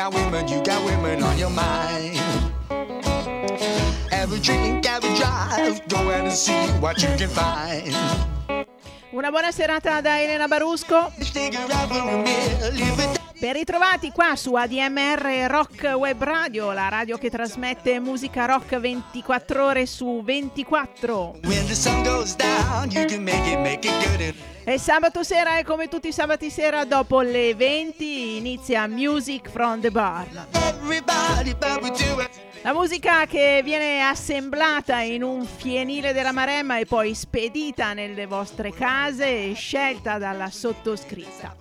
got women, you got women on your mind. Have a drink, have a drive, go out and see what you can find. Una buona serata da Elena Barusco. Ben ritrovati qua su ADMR Rock Web Radio, la radio che trasmette musica rock 24 ore su 24. E sabato sera e come tutti i sabati sera dopo le 20 inizia Music from the Barn. La musica che viene assemblata in un fienile della Maremma e poi spedita nelle vostre case e scelta dalla sottoscritta.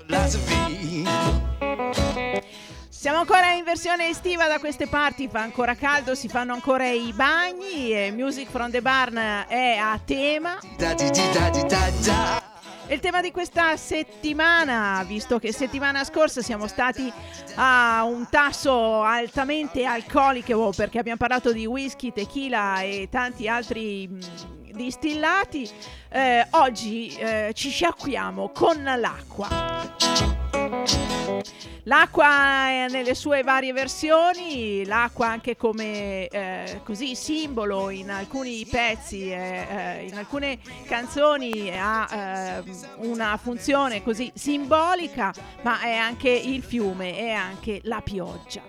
Siamo ancora in versione estiva da queste parti, fa ancora caldo, si fanno ancora i bagni e Music from the Barn è a tema. Il tema di questa settimana, visto che settimana scorsa siamo stati a un tasso altamente alcolico perché abbiamo parlato di whisky, tequila e tanti altri mm, distillati, eh, oggi eh, ci sciacquiamo con l'acqua. L'acqua nelle sue varie versioni, l'acqua anche come eh, così simbolo in alcuni pezzi, eh, eh in alcune canzoni ha eh, una funzione così simbolica, ma è anche il fiume, è anche la pioggia.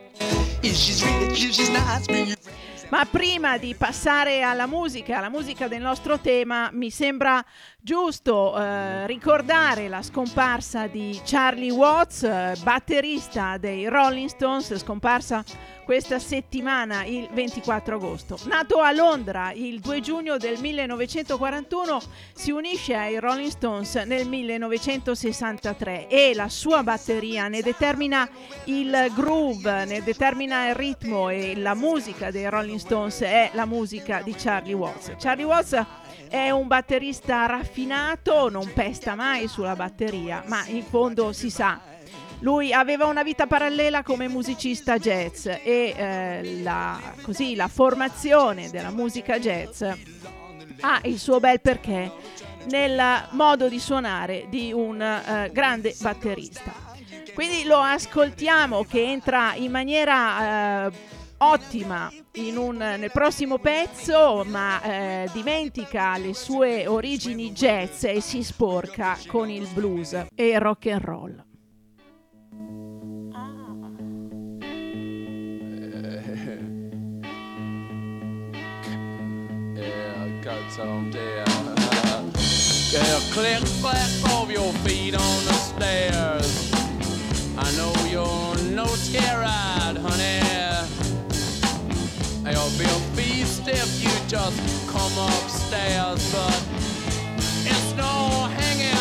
Ma prima di passare alla musica, alla musica del nostro tema, mi sembra giusto eh, ricordare la scomparsa di Charlie Watts, eh, batterista dei Rolling Stones, scomparsa questa settimana, il 24 agosto. Nato a Londra il 2 giugno del 1941, si unisce ai Rolling Stones nel 1963 e la sua batteria ne determina il groove, ne determina il ritmo e la musica dei Rolling Stones è la musica di Charlie Watts. Charlie Watts è un batterista raffinato, non pesta mai sulla batteria, ma in fondo si sa lui aveva una vita parallela come musicista jazz e eh, la, così, la formazione della musica jazz ha il suo bel perché nel modo di suonare di un eh, grande batterista. Quindi lo ascoltiamo che entra in maniera eh, ottima un, nel prossimo pezzo, ma eh, dimentica le sue origini jazz e si sporca con il blues e il rock and roll. someday. yeah, click clack of your feet on the stairs. I know you're no scared, honey. You'll be a beast if you just come upstairs, but it's no hanging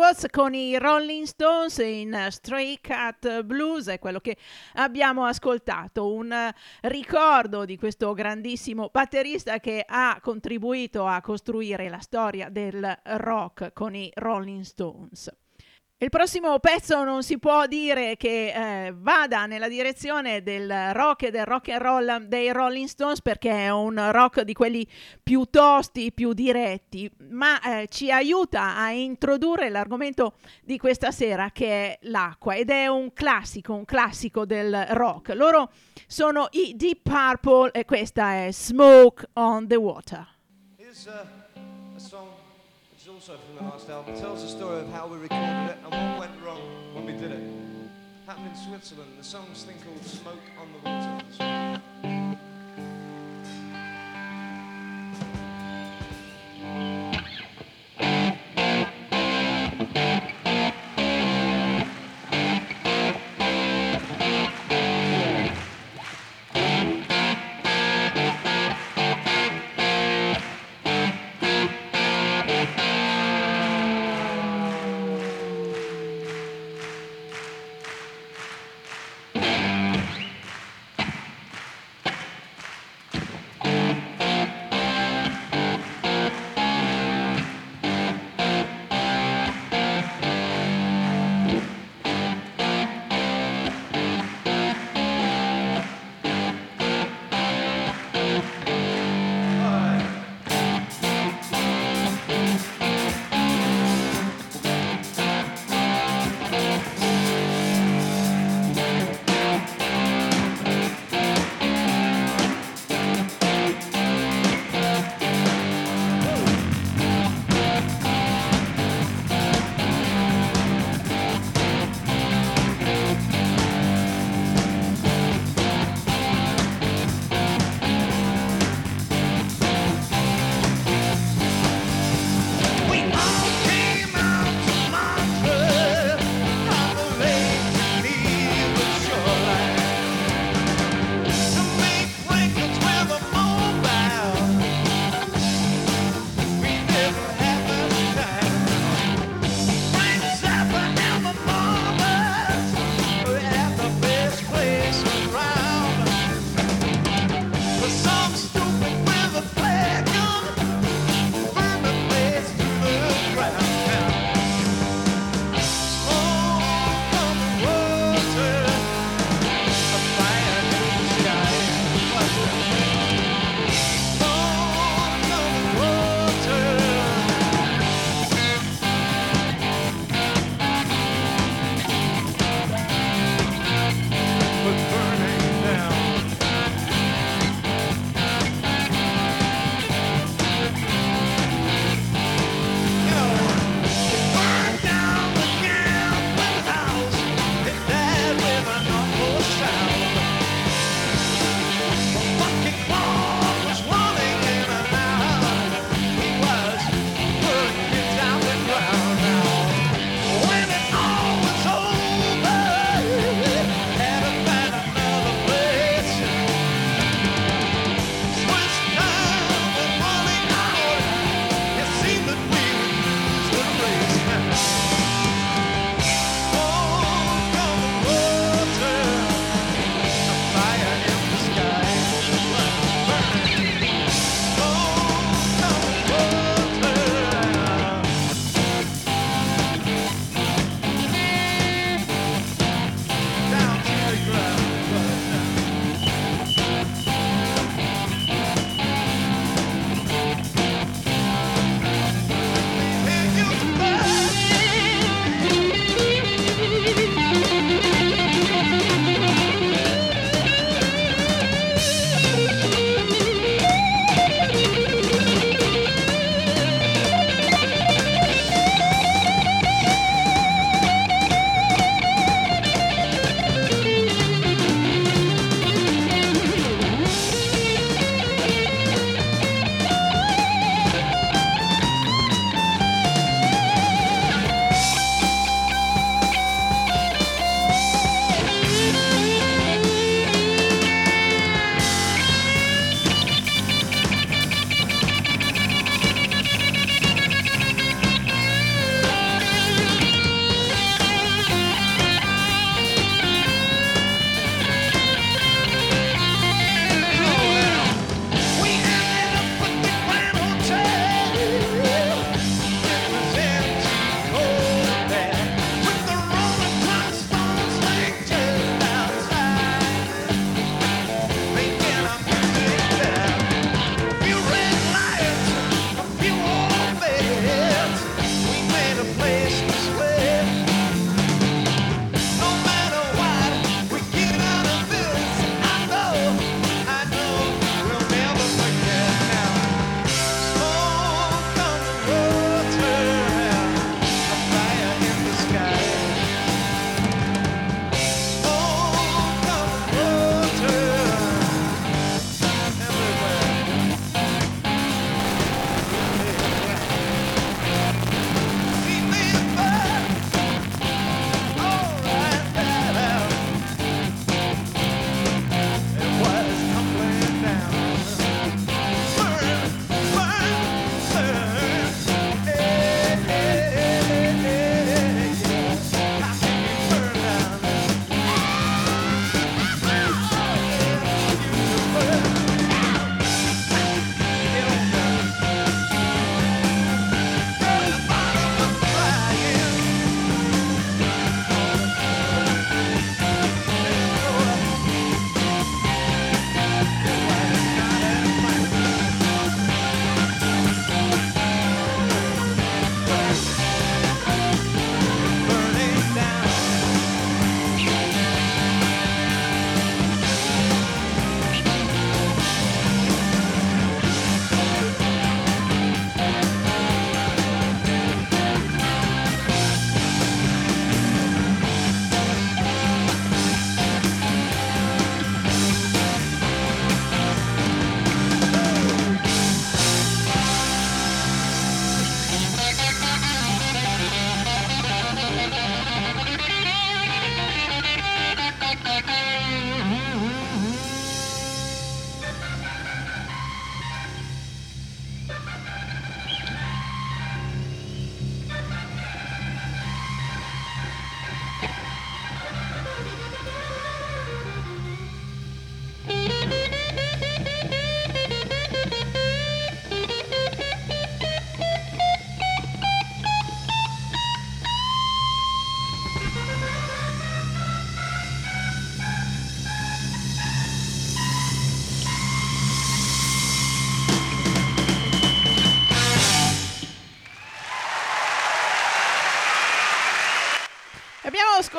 Watts con i Rolling Stones in Stray Cat Blues è quello che abbiamo ascoltato, un ricordo di questo grandissimo batterista che ha contribuito a costruire la storia del rock con i Rolling Stones. Il prossimo pezzo non si può dire che eh, vada nella direzione del rock e del rock and roll dei Rolling Stones perché è un rock di quelli più tosti, più diretti, ma eh, ci aiuta a introdurre l'argomento di questa sera che è l'acqua ed è un classico, un classico del rock. Loro sono i Deep Purple e questa è Smoke on the Water. Here's uh, also from the last album. Tells the story of how we recorded it and what went wrong when we did it. Happened in Switzerland. The song's thing called Smoke on the Water. Thank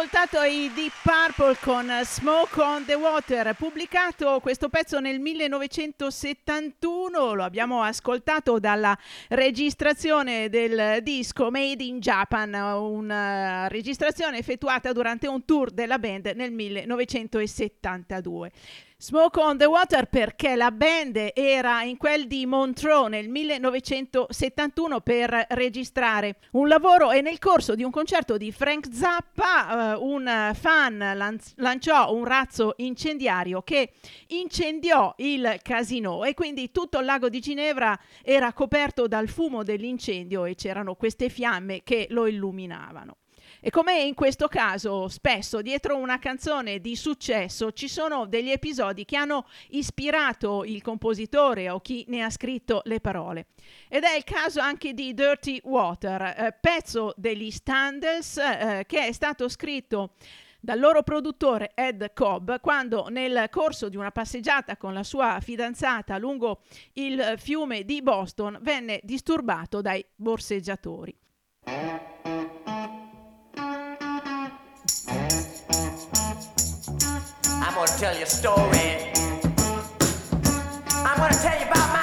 ascoltato i Deep Purple con Smoke on the Water, pubblicato questo pezzo nel 1971, lo abbiamo ascoltato dalla registrazione del disco Made in Japan, una registrazione effettuata durante un tour della band nel 1972. Smoke on the Water perché la band era in quel di Montreux nel 1971 per registrare un lavoro e nel corso di un concerto di Frank Zappa eh, un fan lan- lanciò un razzo incendiario che incendiò il casino e quindi tutto il lago di Ginevra era coperto dal fumo dell'incendio e c'erano queste fiamme che lo illuminavano. E come in questo caso, spesso dietro una canzone di successo ci sono degli episodi che hanno ispirato il compositore o chi ne ha scritto le parole. Ed è il caso anche di Dirty Water, eh, pezzo degli Standards eh, che è stato scritto dal loro produttore Ed Cobb quando nel corso di una passeggiata con la sua fidanzata lungo il fiume di Boston venne disturbato dai borseggiatori. I'm gonna tell you a story. I'm gonna tell you about my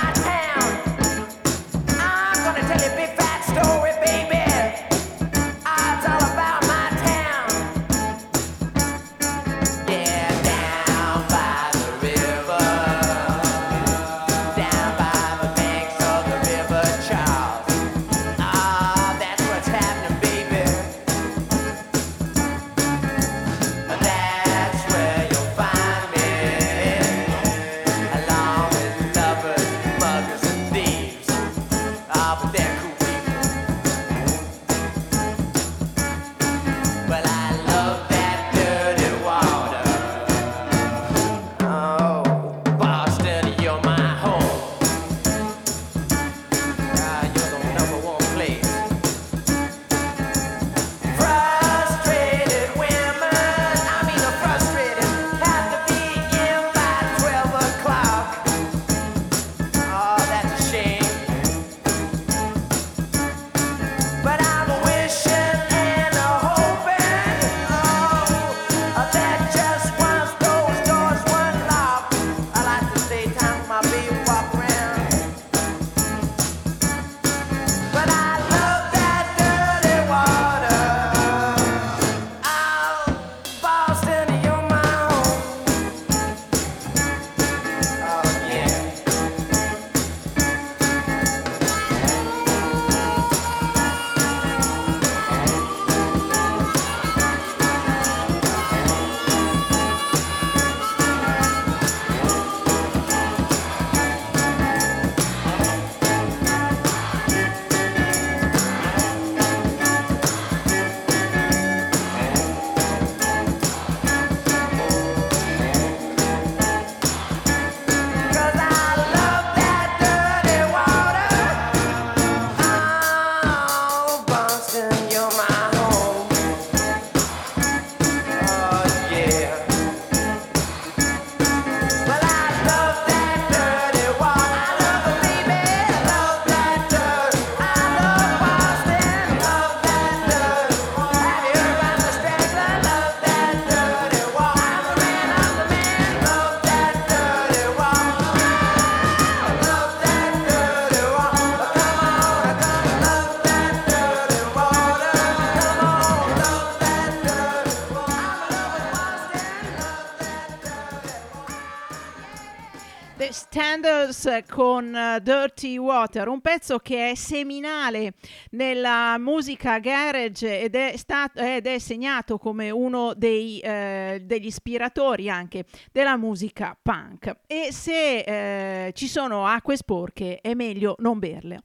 con eh, Dirty Water, un pezzo che è seminale nella musica garage ed è, stato, ed è segnato come uno dei, eh, degli ispiratori anche della musica punk. E se eh, ci sono acque sporche è meglio non berle.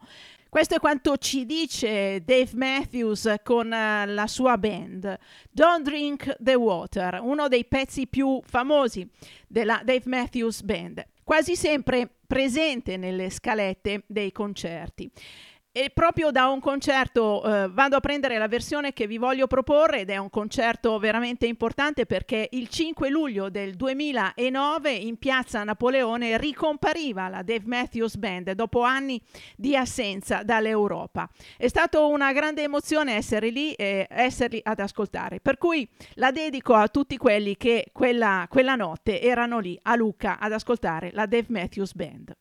Questo è quanto ci dice Dave Matthews con eh, la sua band. Don't Drink the Water, uno dei pezzi più famosi della Dave Matthews Band, quasi sempre presente nelle scalette dei concerti e proprio da un concerto eh, vado a prendere la versione che vi voglio proporre ed è un concerto veramente importante perché il 5 luglio del 2009 in piazza Napoleone ricompariva la Dave Matthews Band dopo anni di assenza dall'Europa. È stata una grande emozione essere lì e esserli ad ascoltare, per cui la dedico a tutti quelli che quella, quella notte erano lì a Lucca ad ascoltare la Dave Matthews Band.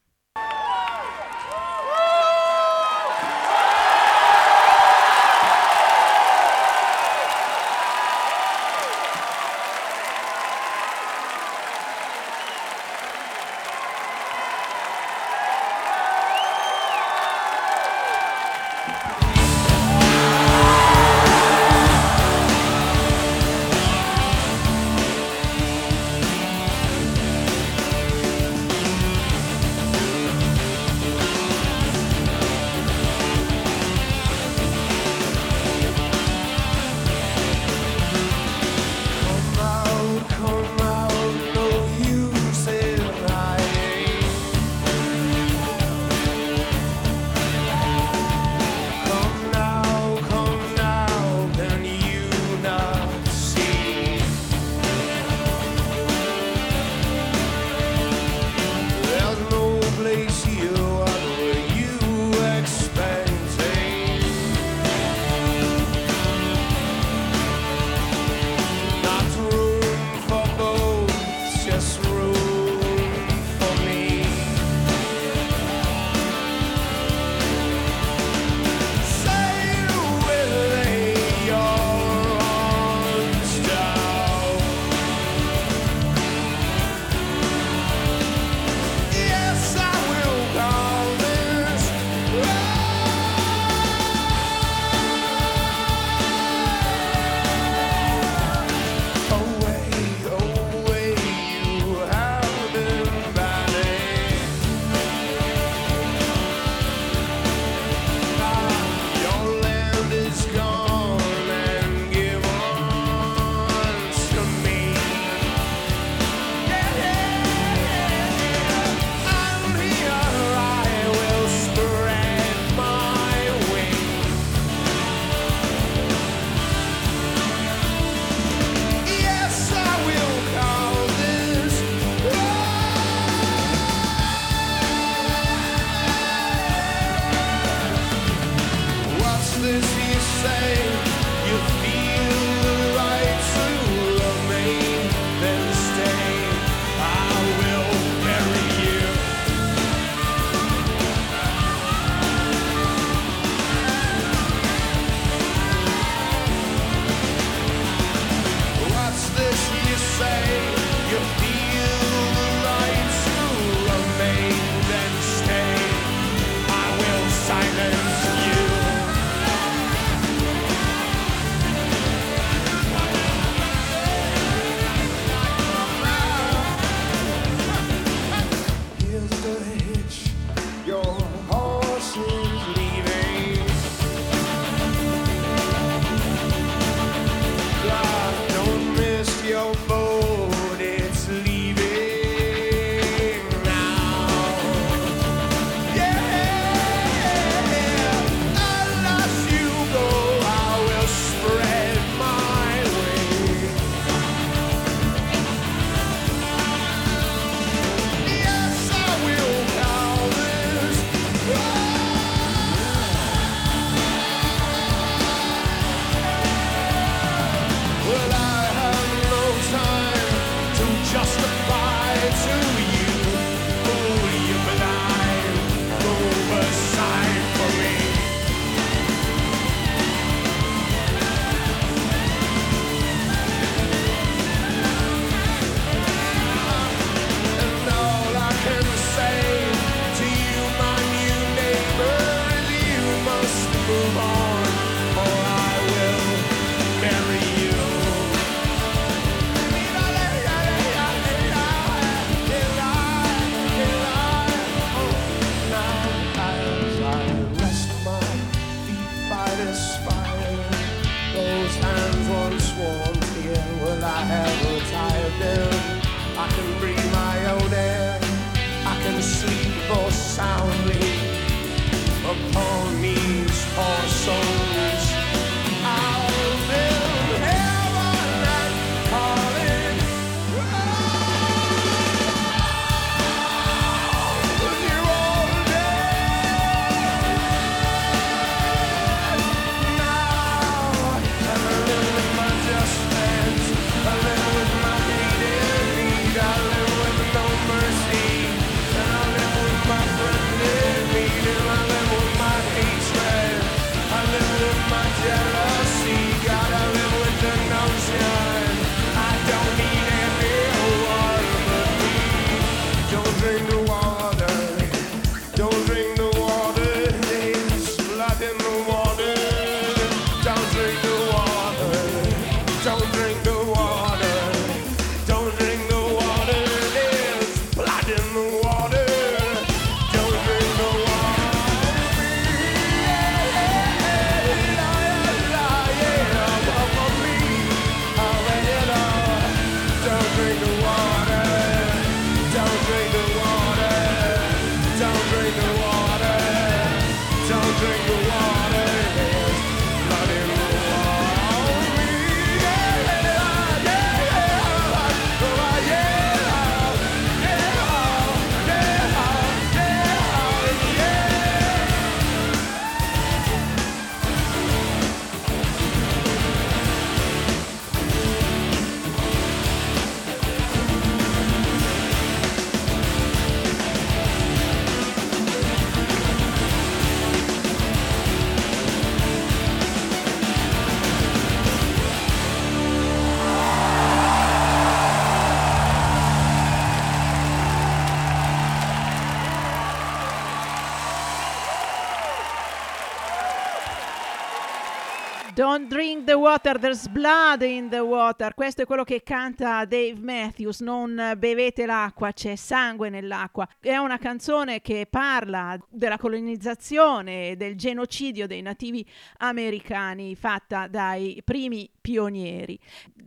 Don't drink the water, there's blood in the water. Questo è quello che canta Dave Matthews. Non bevete l'acqua, c'è sangue nell'acqua. È una canzone che parla della colonizzazione, del genocidio dei nativi americani fatta dai primi pionieri.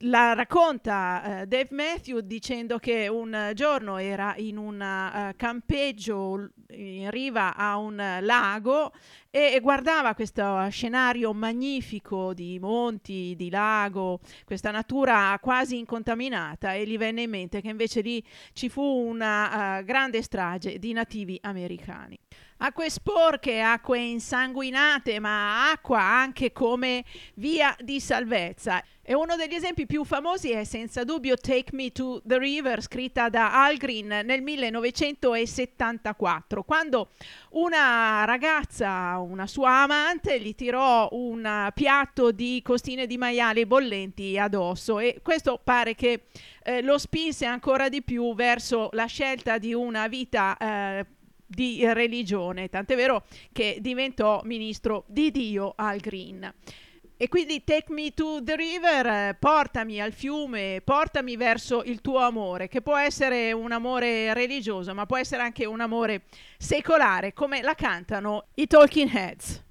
La racconta eh, Dave Matthews dicendo che un giorno era in un eh, campeggio in riva a un lago e, e guardava questo scenario magnifico di monti, di lago, questa natura quasi incontaminata e gli venne in mente che invece lì ci fu una uh, grande strage di nativi americani. Acque sporche, acque insanguinate, ma acqua anche come via di salvezza. E uno degli esempi più famosi è senza dubbio Take Me to the River, scritta da Al Green nel 1974, quando una ragazza, una sua amante, gli tirò un piatto di costine di maiali bollenti addosso e questo pare che eh, lo spinse ancora di più verso la scelta di una vita eh, di religione, tant'è vero che diventò ministro di Dio al Green. E quindi take me to the river, portami al fiume, portami verso il tuo amore, che può essere un amore religioso, ma può essere anche un amore secolare, come la cantano i Talking Heads.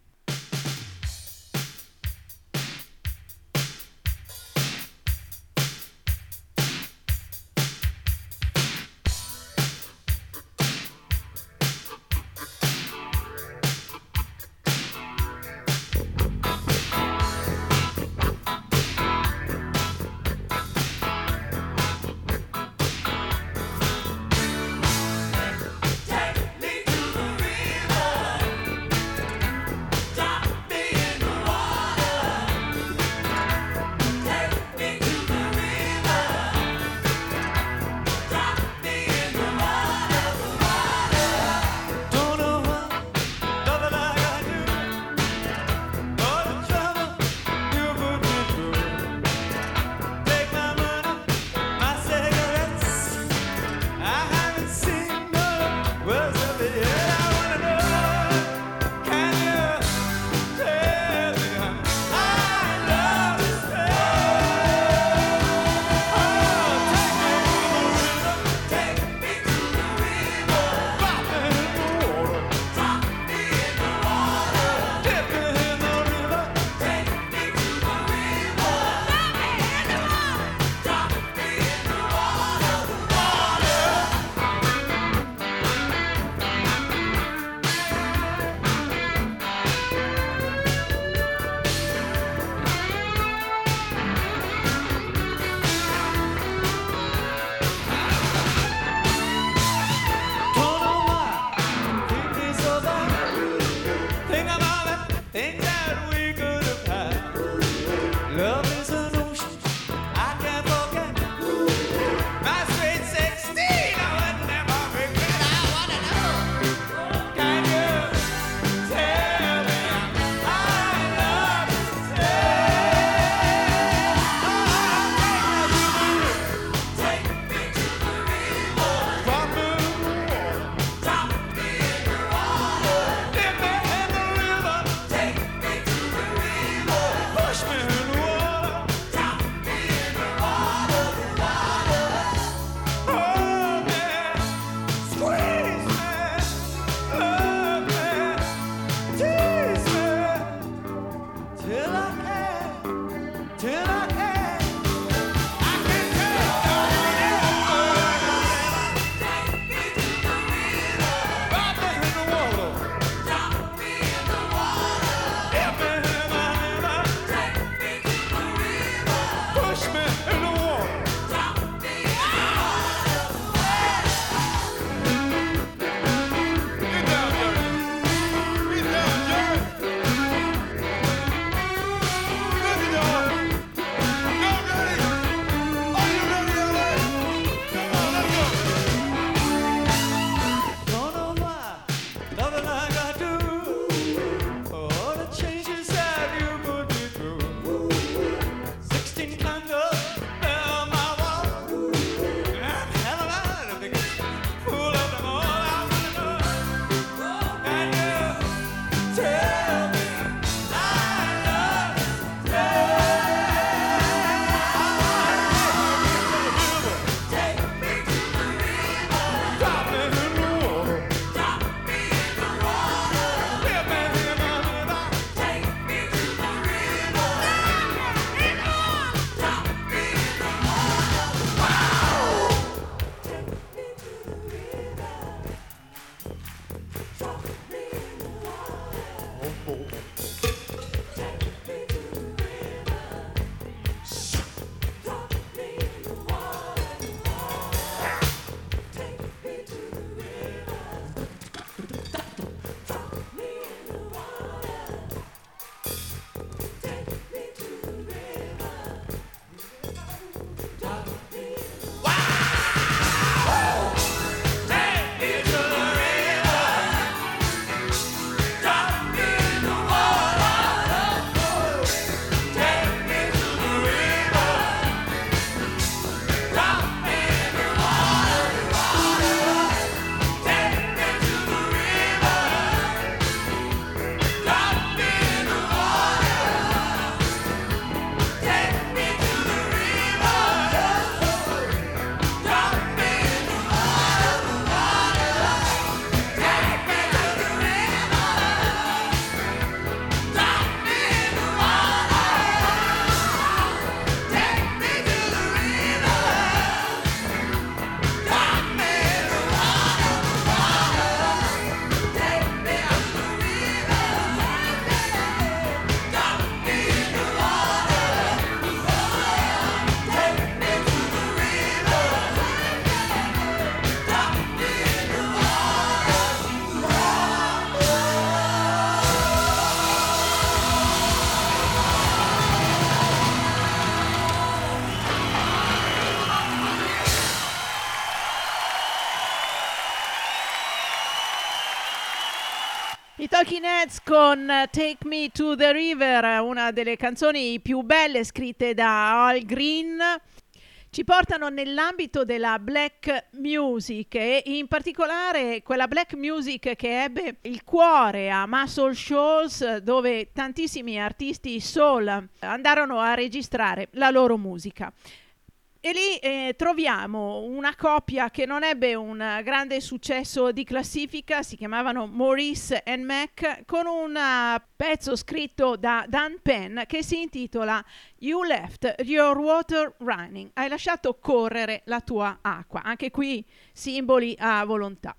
Heads con Take Me to the River, una delle canzoni più belle scritte da Al Green. Ci portano nell'ambito della black music e in particolare quella black music che ebbe il cuore a Muscle Shoals dove tantissimi artisti soul andarono a registrare la loro musica. E lì eh, troviamo una coppia che non ebbe un grande successo di classifica, si chiamavano Maurice and Mac, con un uh, pezzo scritto da Dan Penn che si intitola You Left Your Water Running, hai lasciato correre la tua acqua. Anche qui simboli a volontà.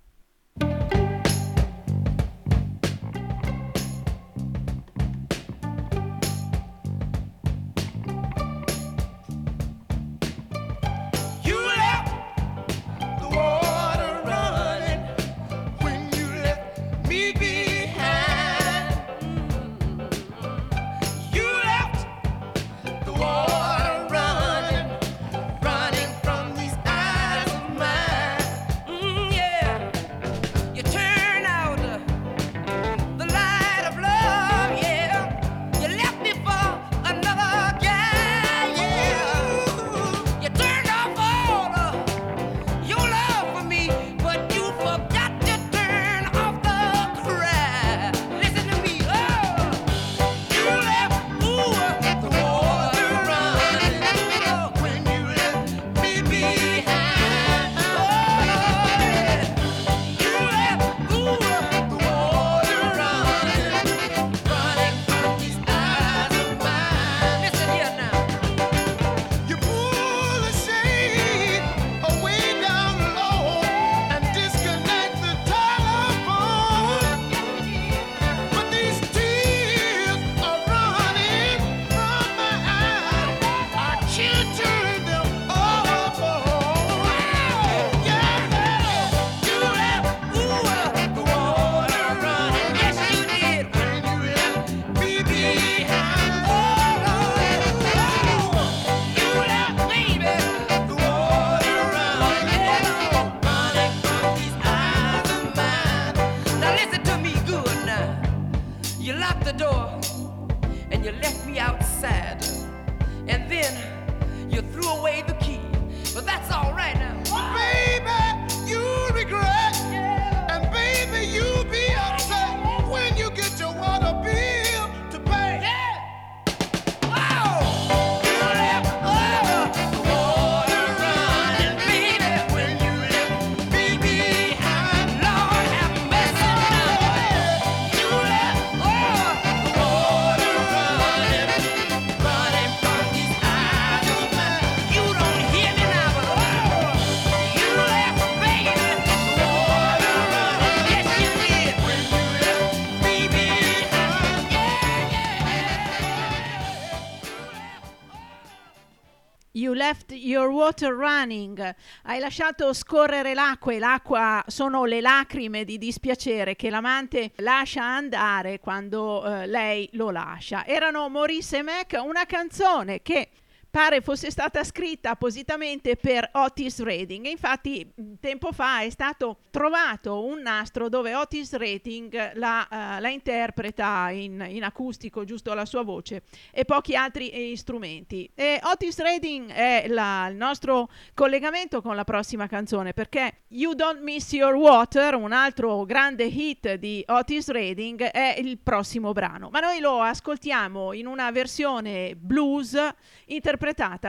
Running, hai lasciato scorrere l'acqua e l'acqua sono le lacrime di dispiacere che l'amante lascia andare quando eh, lei lo lascia. Erano Maurice e Mac, una canzone che pare fosse stata scritta appositamente per Otis Redding. Infatti, mh, tempo fa è stato trovato un nastro dove Otis Redding la, eh, la interpreta in, in acustico, giusto la sua voce, e pochi altri eh, strumenti. E Otis Redding è la- il nostro collegamento con la prossima canzone perché You Don't Miss Your Water, un altro grande hit di Otis Redding, è il prossimo brano. Ma noi lo ascoltiamo in una versione blues interpretata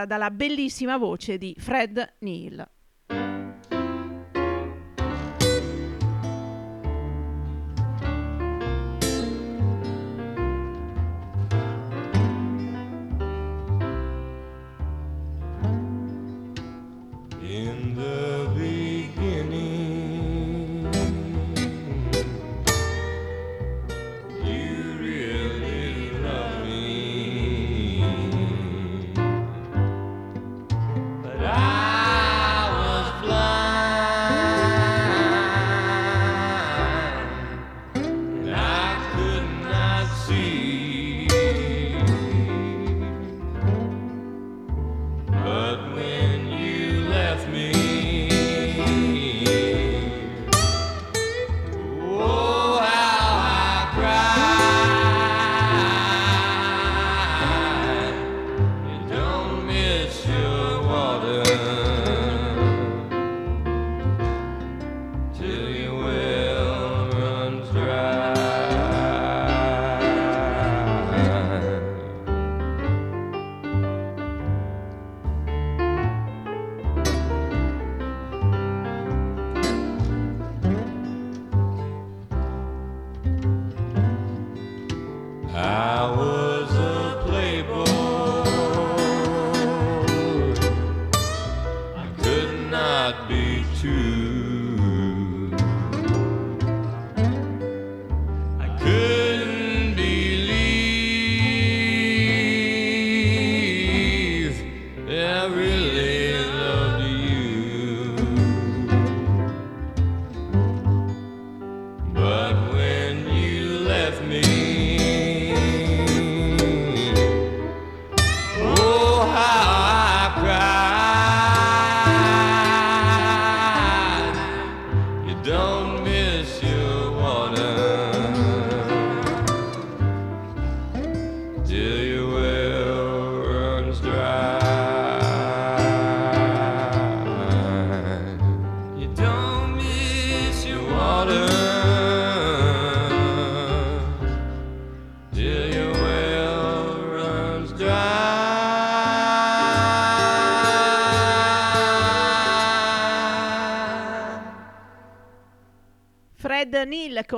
dalla bellissima voce di Fred Neil.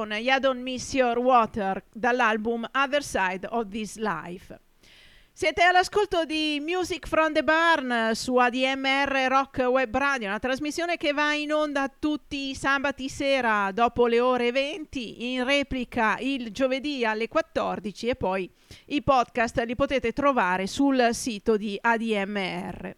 Con You Don't Miss Your Water dall'album Other Side of This Life. Siete all'ascolto di Music from the Barn su ADMR Rock Web Radio, una trasmissione che va in onda tutti i sabati sera dopo le ore 20, in replica il giovedì alle 14 e poi i podcast li potete trovare sul sito di ADMR.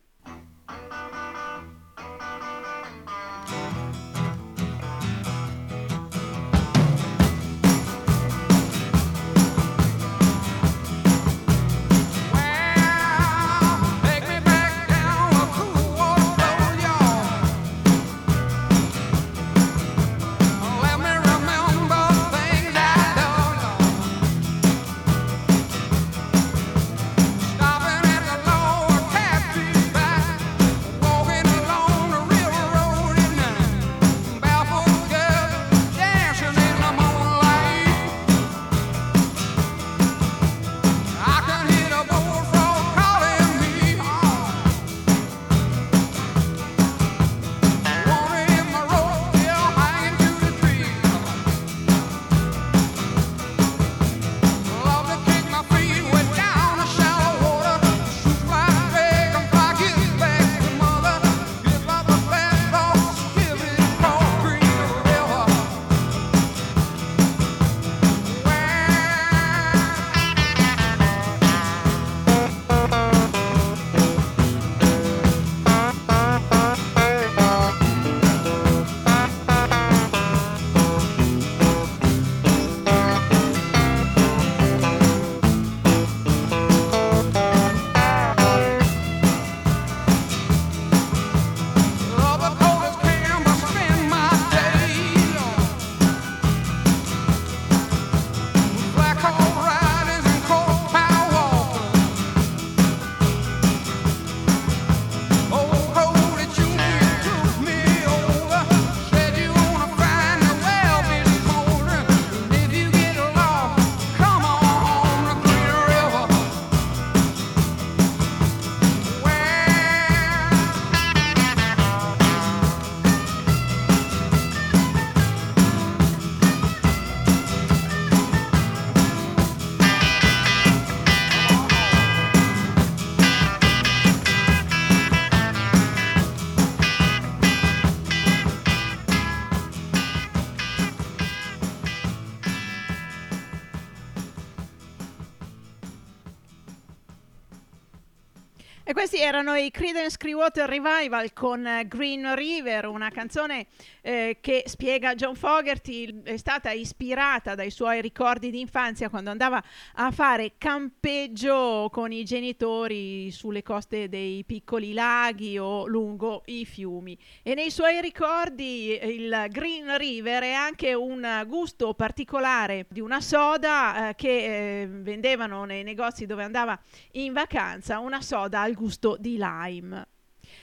Erano i Creedence Clearwater Revival con Green River, una canzone eh, che spiega John Fogerty è stata ispirata dai suoi ricordi di infanzia quando andava a fare campeggio con i genitori sulle coste dei piccoli laghi o lungo i fiumi. E nei suoi ricordi eh, il Green River è anche un gusto particolare di una soda eh, che eh, vendevano nei negozi dove andava in vacanza, una soda al gusto di lime.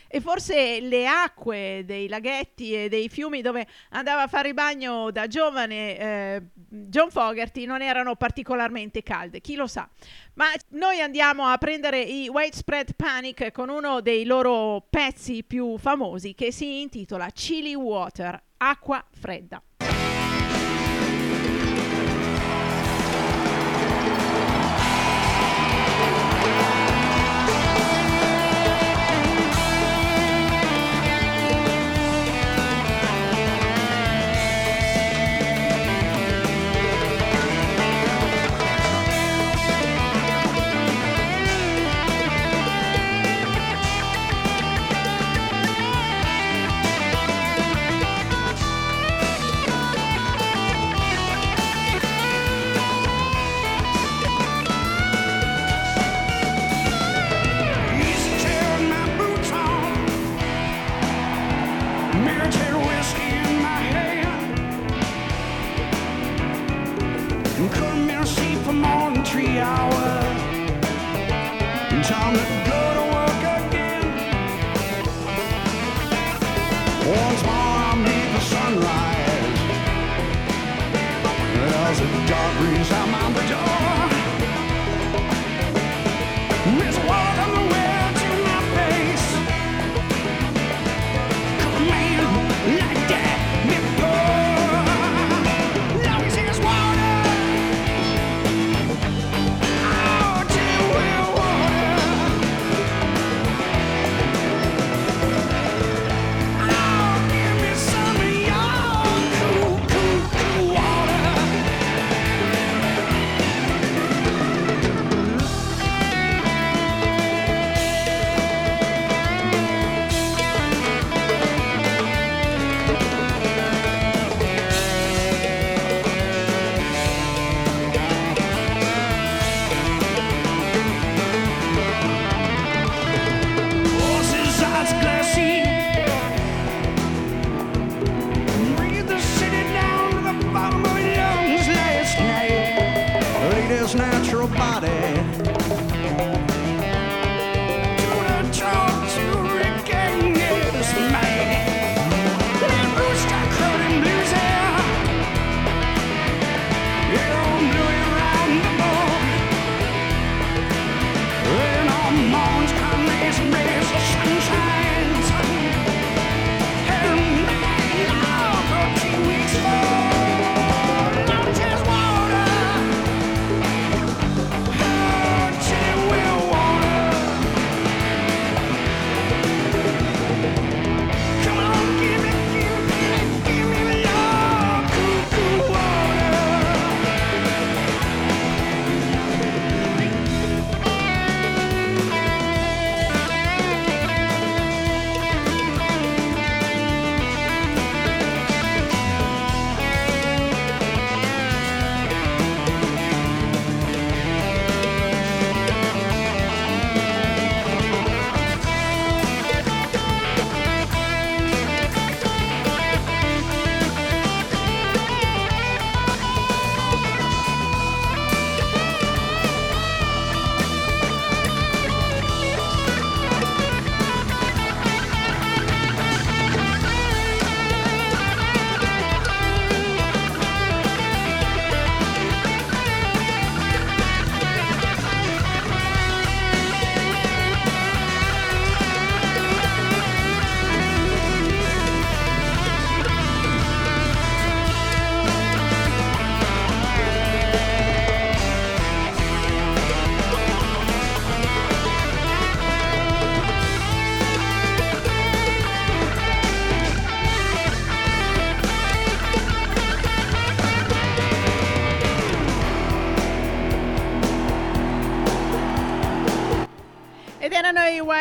E forse le acque dei laghetti e dei fiumi dove andava a fare il bagno da giovane eh, John Fogerty non erano particolarmente calde, chi lo sa. Ma noi andiamo a prendere i Widespread Panic con uno dei loro pezzi più famosi che si intitola Chilly Water, acqua fredda.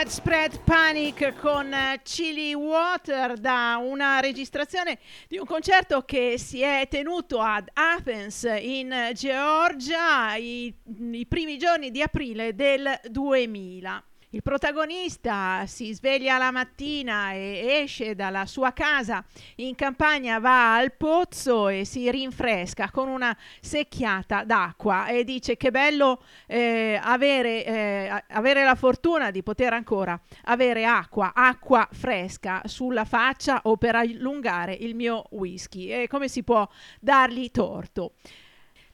Widespread Panic con eh, Chili Water da una registrazione di un concerto che si è tenuto ad Athens in Georgia i, i primi giorni di aprile del 2000. Il protagonista si sveglia la mattina e esce dalla sua casa in campagna, va al pozzo e si rinfresca con una secchiata d'acqua e dice che bello eh, avere, eh, avere la fortuna di poter ancora avere acqua, acqua fresca sulla faccia o per allungare il mio whisky. E come si può dargli torto?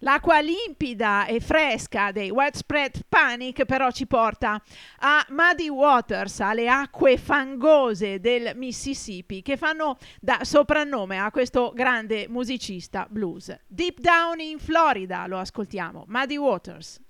L'acqua limpida e fresca dei Widespread Panic però ci porta a Muddy Waters, alle acque fangose del Mississippi che fanno da soprannome a questo grande musicista blues. Deep Down in Florida lo ascoltiamo, Muddy Waters.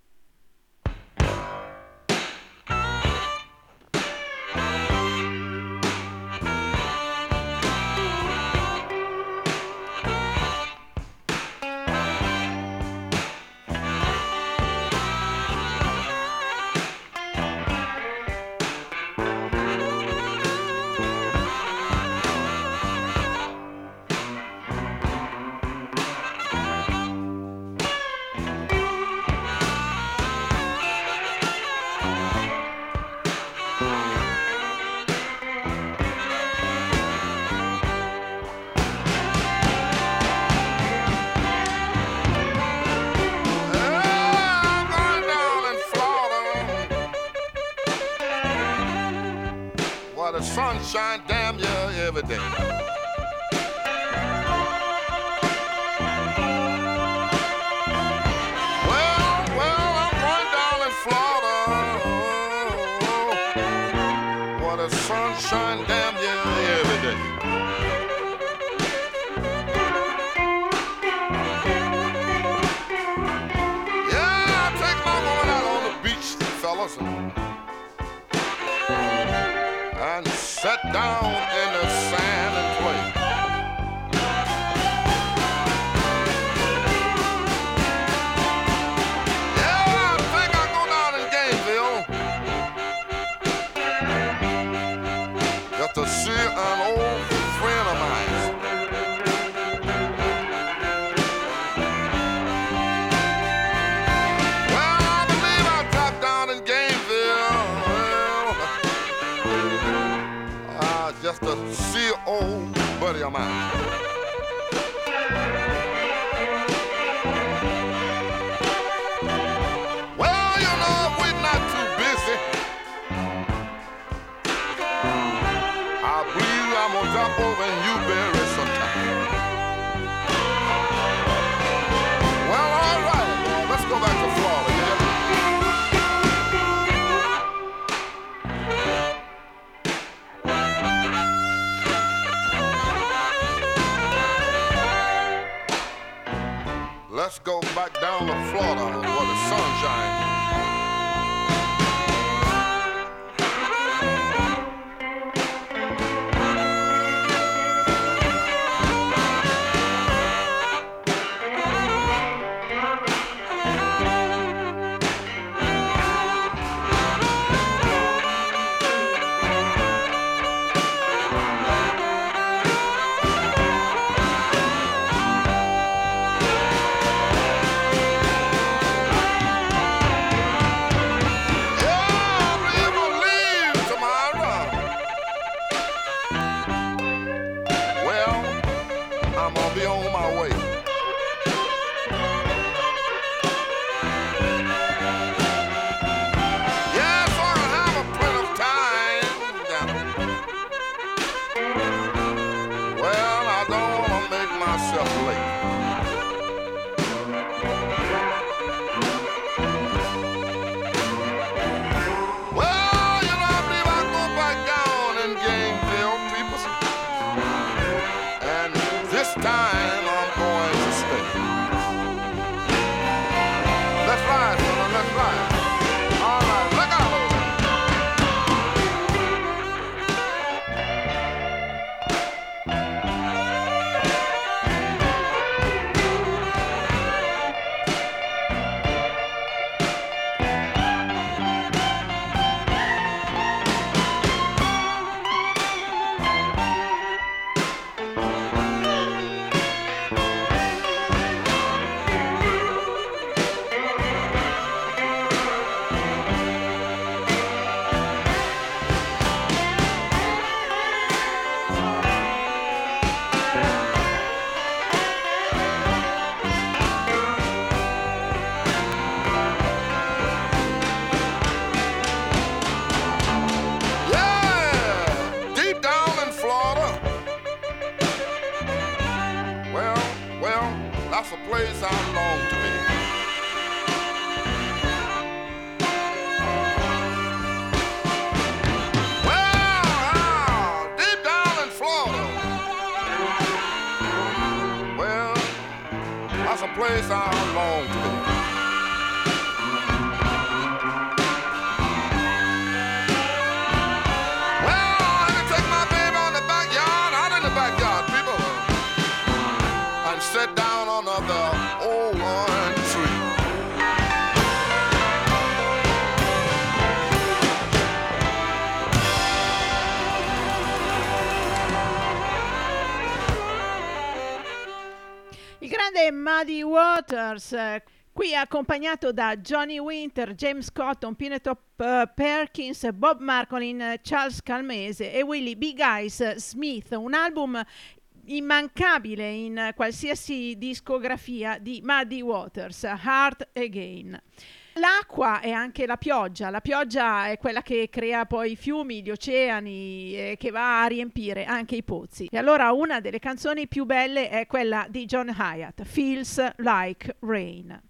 Muddy Waters, qui accompagnato da Johnny Winter, James Cotton, Pineto eh, Perkins, Bob Marcolin, Charles Calmese e Willie Big Eyes Smith, un album immancabile in qualsiasi discografia di Muddy Waters, Heart Again. L'acqua è anche la pioggia, la pioggia è quella che crea poi i fiumi, gli oceani e che va a riempire anche i pozzi. E allora una delle canzoni più belle è quella di John Hyatt, Feels Like Rain.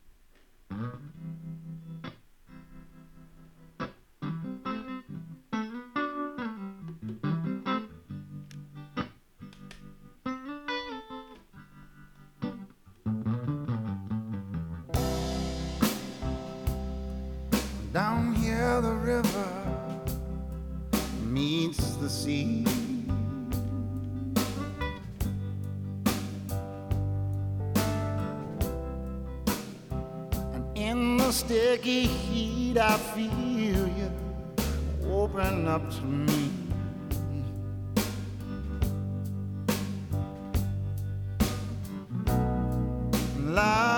The river meets the sea. And in the sticky heat, I feel you open up to me. Love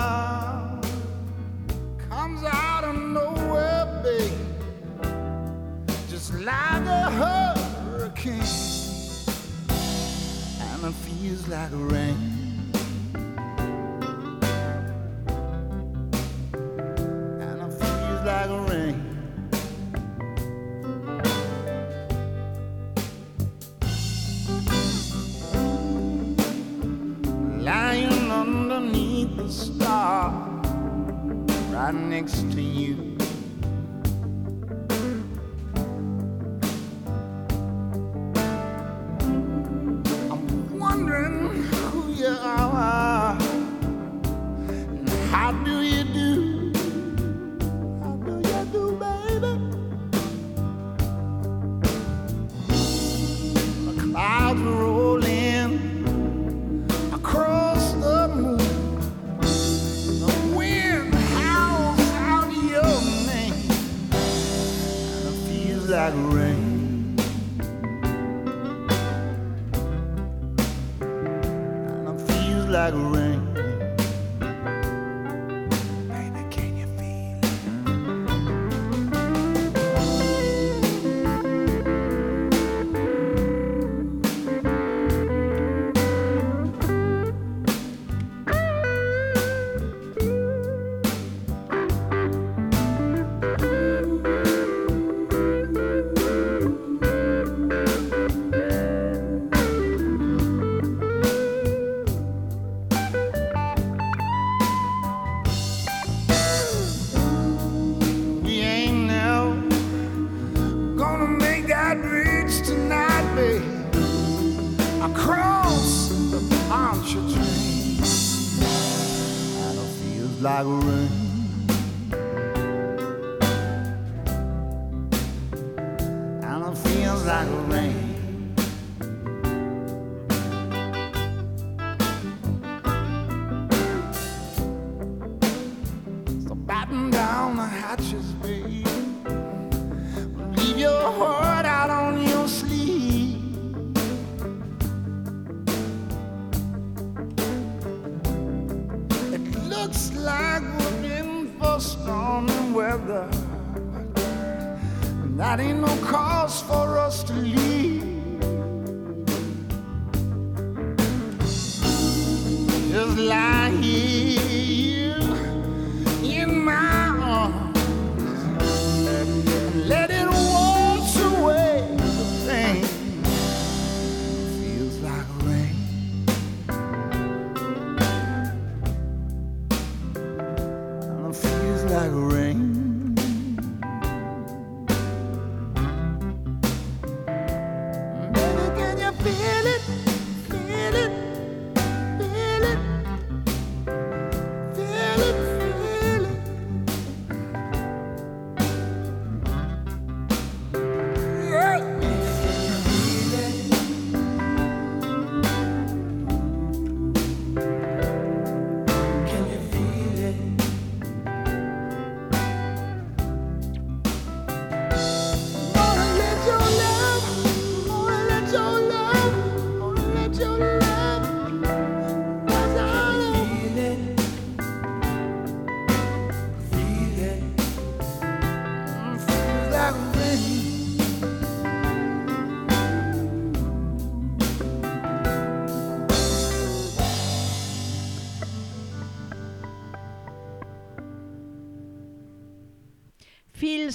feels like rain. Like rain.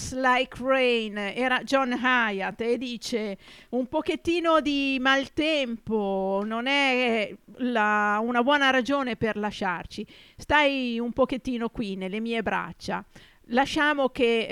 Feels Like Rain era John Hyatt e dice un pochettino di maltempo non è la- una buona ragione per lasciarci, stai un pochettino qui nelle mie braccia, lasciamo che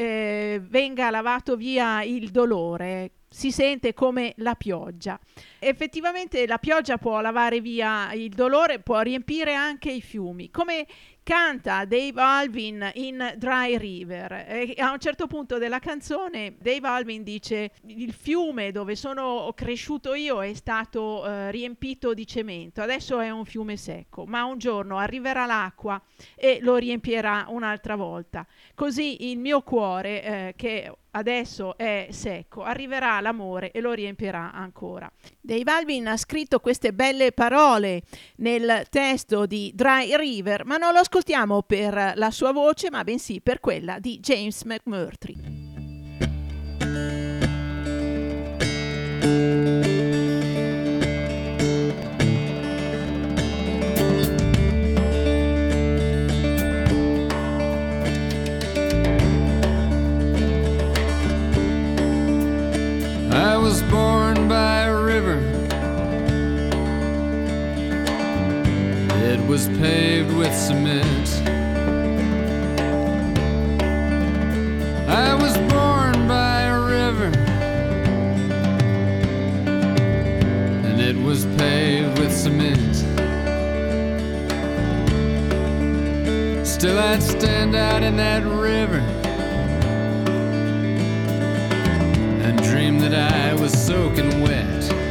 eh, venga lavato via il dolore, si sente come la pioggia. Effettivamente la pioggia può lavare via il dolore, può riempire anche i fiumi, come canta Dave Alvin in Dry River. E a un certo punto della canzone Dave Alvin dice il fiume dove sono cresciuto io è stato eh, riempito di cemento, adesso è un fiume secco, ma un giorno arriverà l'acqua e lo riempirà un'altra volta. Così il mio cuore, eh, che adesso è secco, arriverà l'amore e lo riempirà ancora. Dave Alvin ha scritto queste belle parole nel testo di Dry River, ma non lo ascoltiamo per la sua voce, ma bensì per quella di James McMurtry. Was paved with cement. I was born by a river. And it was paved with cement. Still, I'd stand out in that river. and dream that I was soaking wet.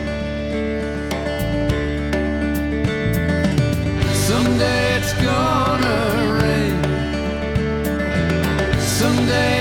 Someday it's gonna rain. Someday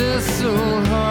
this so hard.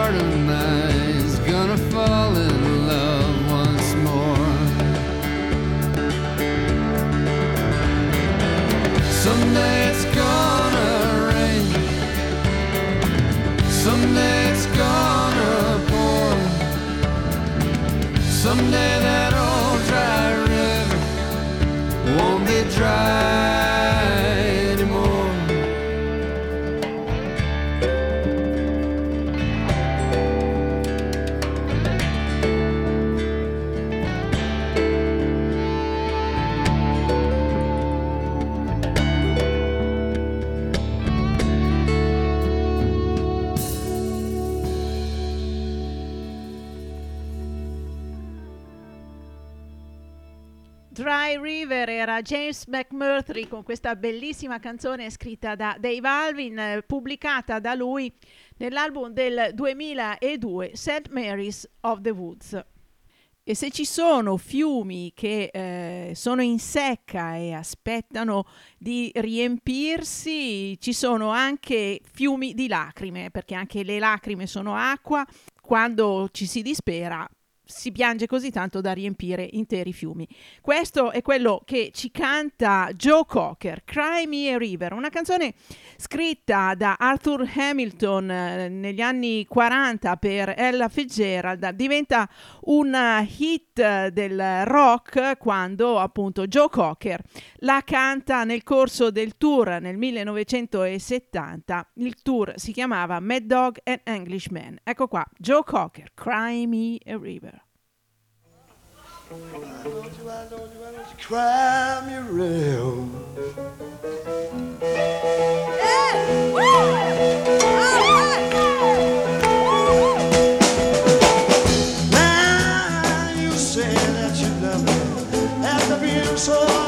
Era James McMurtry con questa bellissima canzone scritta da Dave Alvin, pubblicata da lui nell'album del 2002 St. Mary's of the Woods. E se ci sono fiumi che eh, sono in secca e aspettano di riempirsi, ci sono anche fiumi di lacrime, perché anche le lacrime sono acqua. Quando ci si dispera, si piange così tanto da riempire interi fiumi. Questo è quello che ci canta Joe Cocker, Cry Me a River, una canzone scritta da Arthur Hamilton eh, negli anni 40 per Ella Fitzgerald, diventa un hit eh, del rock quando appunto Joe Cocker la canta nel corso del tour nel 1970. Il tour si chiamava Mad Dog and Englishman. Ecco qua, Joe Cocker, Cry Me a River. Don't you, I don't you, I don't you cry your real. Yeah. All right. Now you say that you love me so.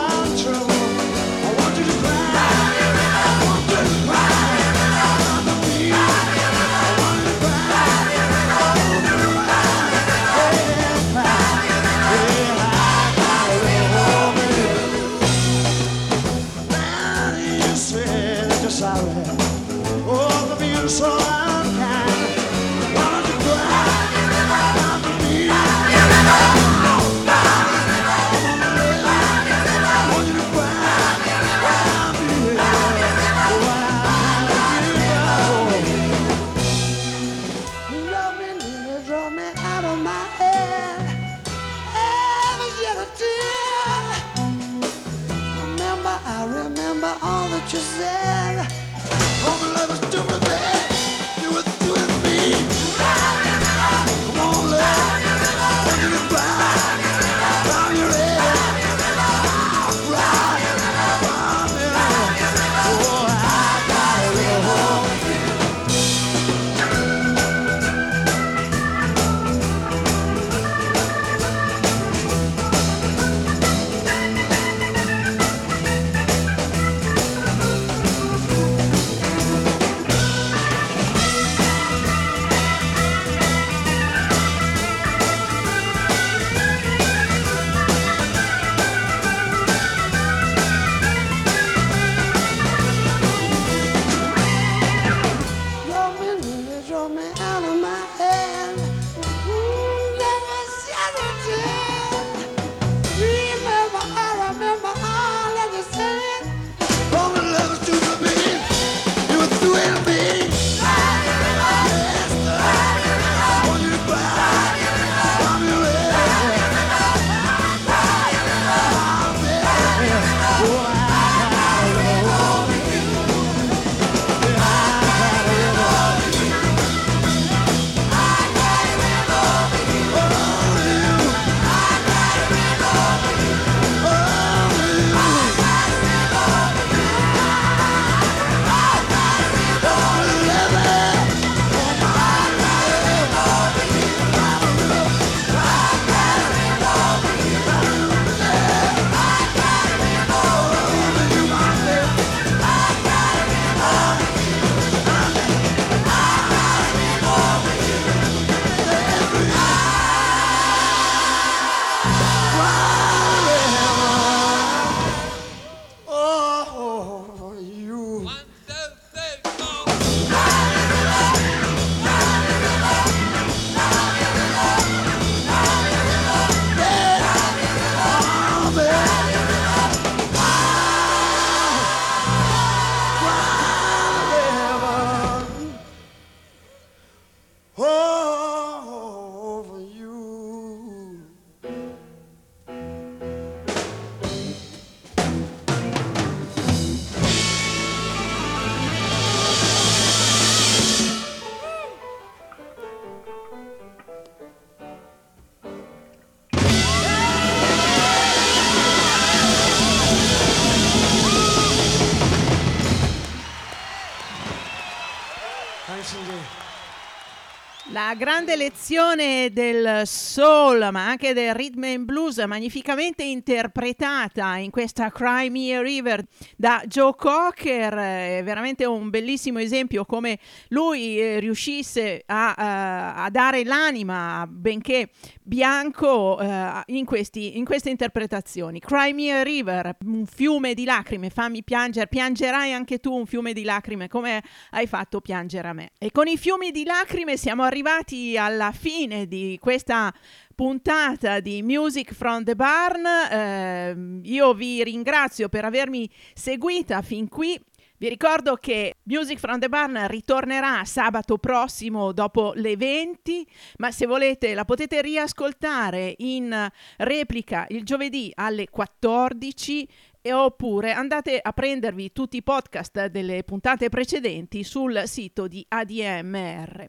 Grande lezione del soul, ma anche del rhythm and blues, magnificamente interpretata in questa Cry Me a River da Joe Cocker, è veramente un bellissimo esempio come lui eh, riuscisse a, eh, a dare l'anima, benché bianco, eh, in, questi- in queste interpretazioni. Cry Me a River, un fiume di lacrime, fammi piangere, piangerai anche tu un fiume di lacrime come hai fatto piangere a me. E con i fiumi di lacrime siamo arrivati alla fine di questa puntata di Music from the Barn. Eh, io vi ringrazio per avermi seguita fin qui. Vi ricordo che Music from the Barn ritornerà sabato prossimo dopo le 20, ma se volete la potete riascoltare in replica il giovedì alle 14 e oppure andate a prendervi tutti i podcast delle puntate precedenti sul sito di ADMR.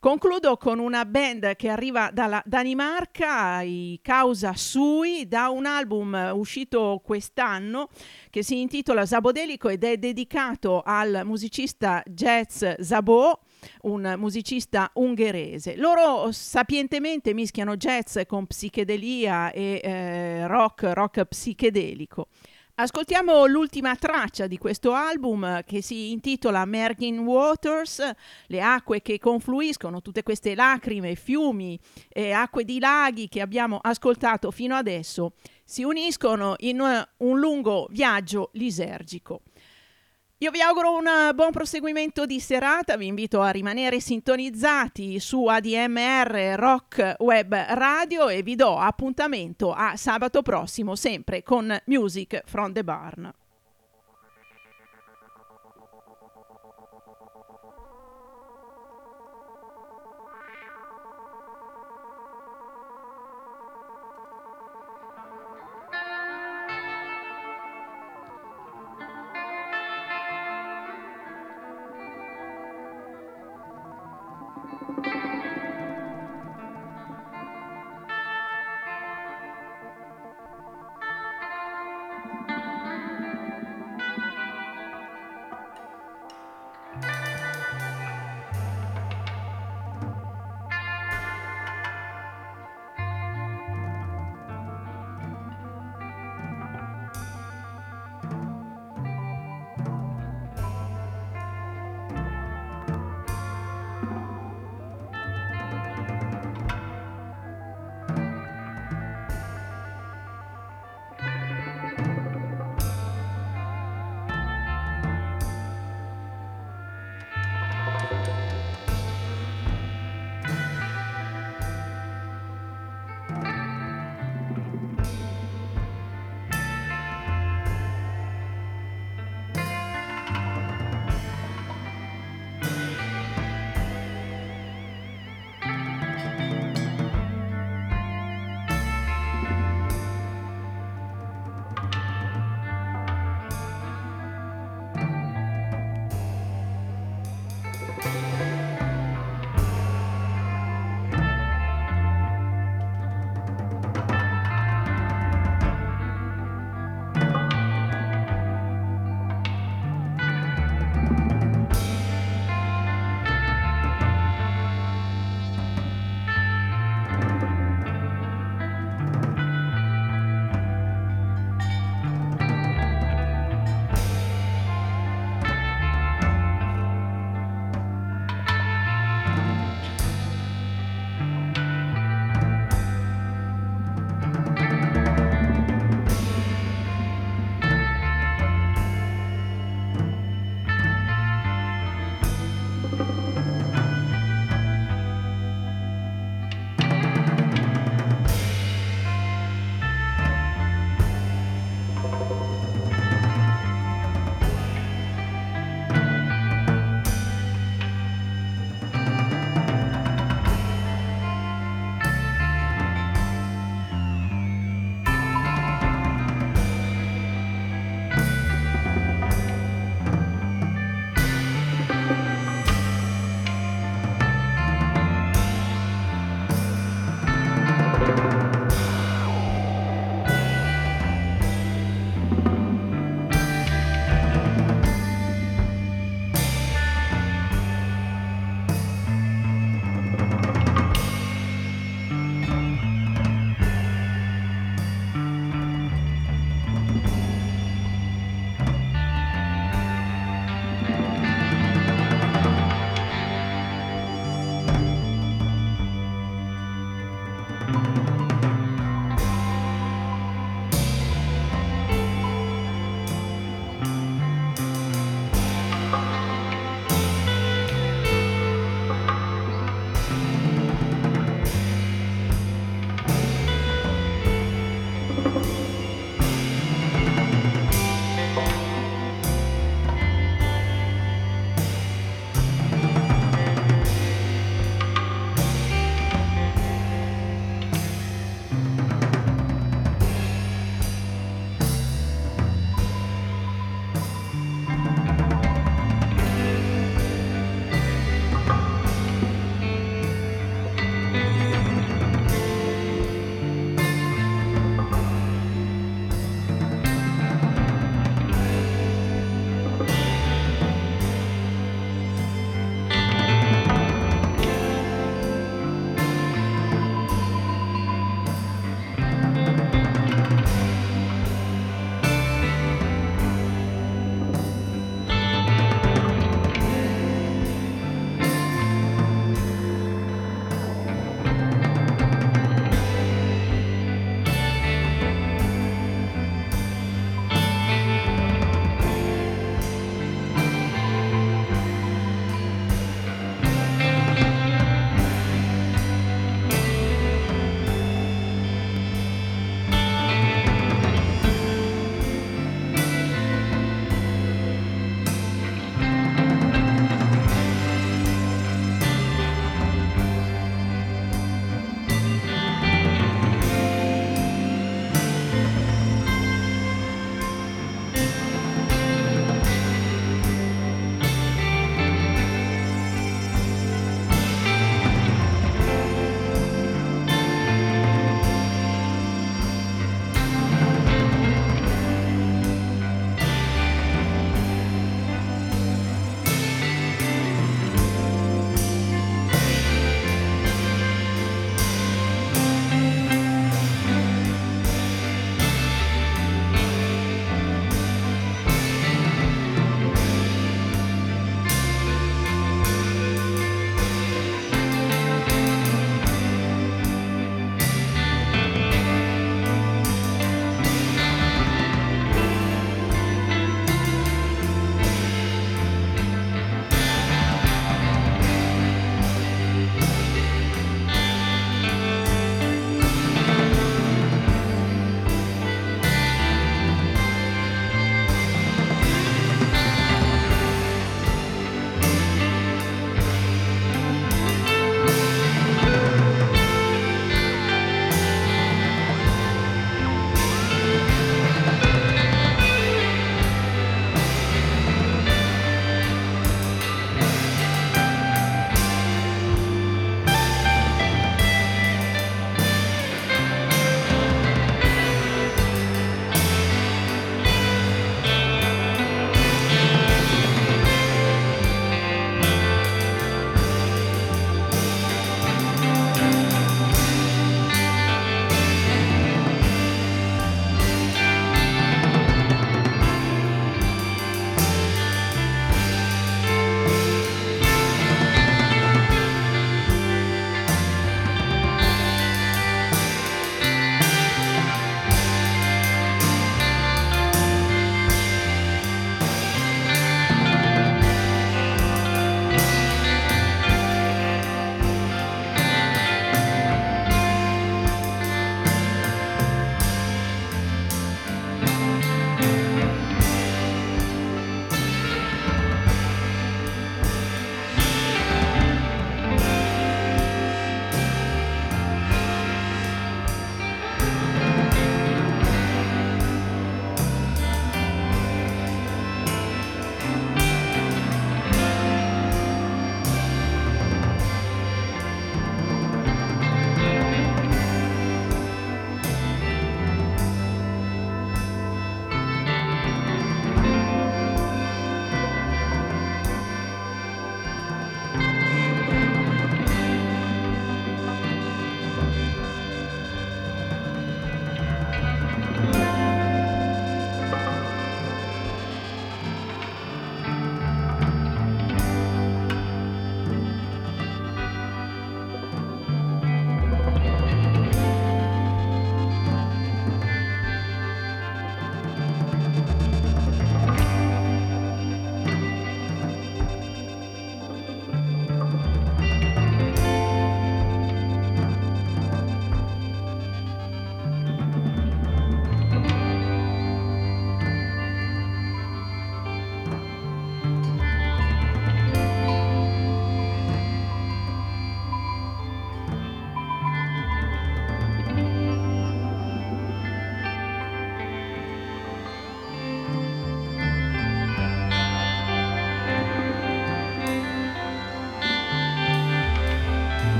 Concludo con una band che arriva dalla Danimarca, i Causa Sui, da un album uscito quest'anno che si intitola Zabodelico ed è dedicato al musicista jazz Zabo, un musicista ungherese. Loro sapientemente mischiano jazz con psichedelia e eh, rock, rock psichedelico. Ascoltiamo l'ultima traccia di questo album che si intitola Merging Waters, le acque che confluiscono, tutte queste lacrime, fiumi e acque di laghi che abbiamo ascoltato fino adesso, si uniscono in un lungo viaggio lisergico. Io vi auguro un eh, buon proseguimento di serata, vi invito a rimanere sintonizzati su ADMR Rock Web Radio e vi do appuntamento a sabato prossimo sempre con Music from the Barn.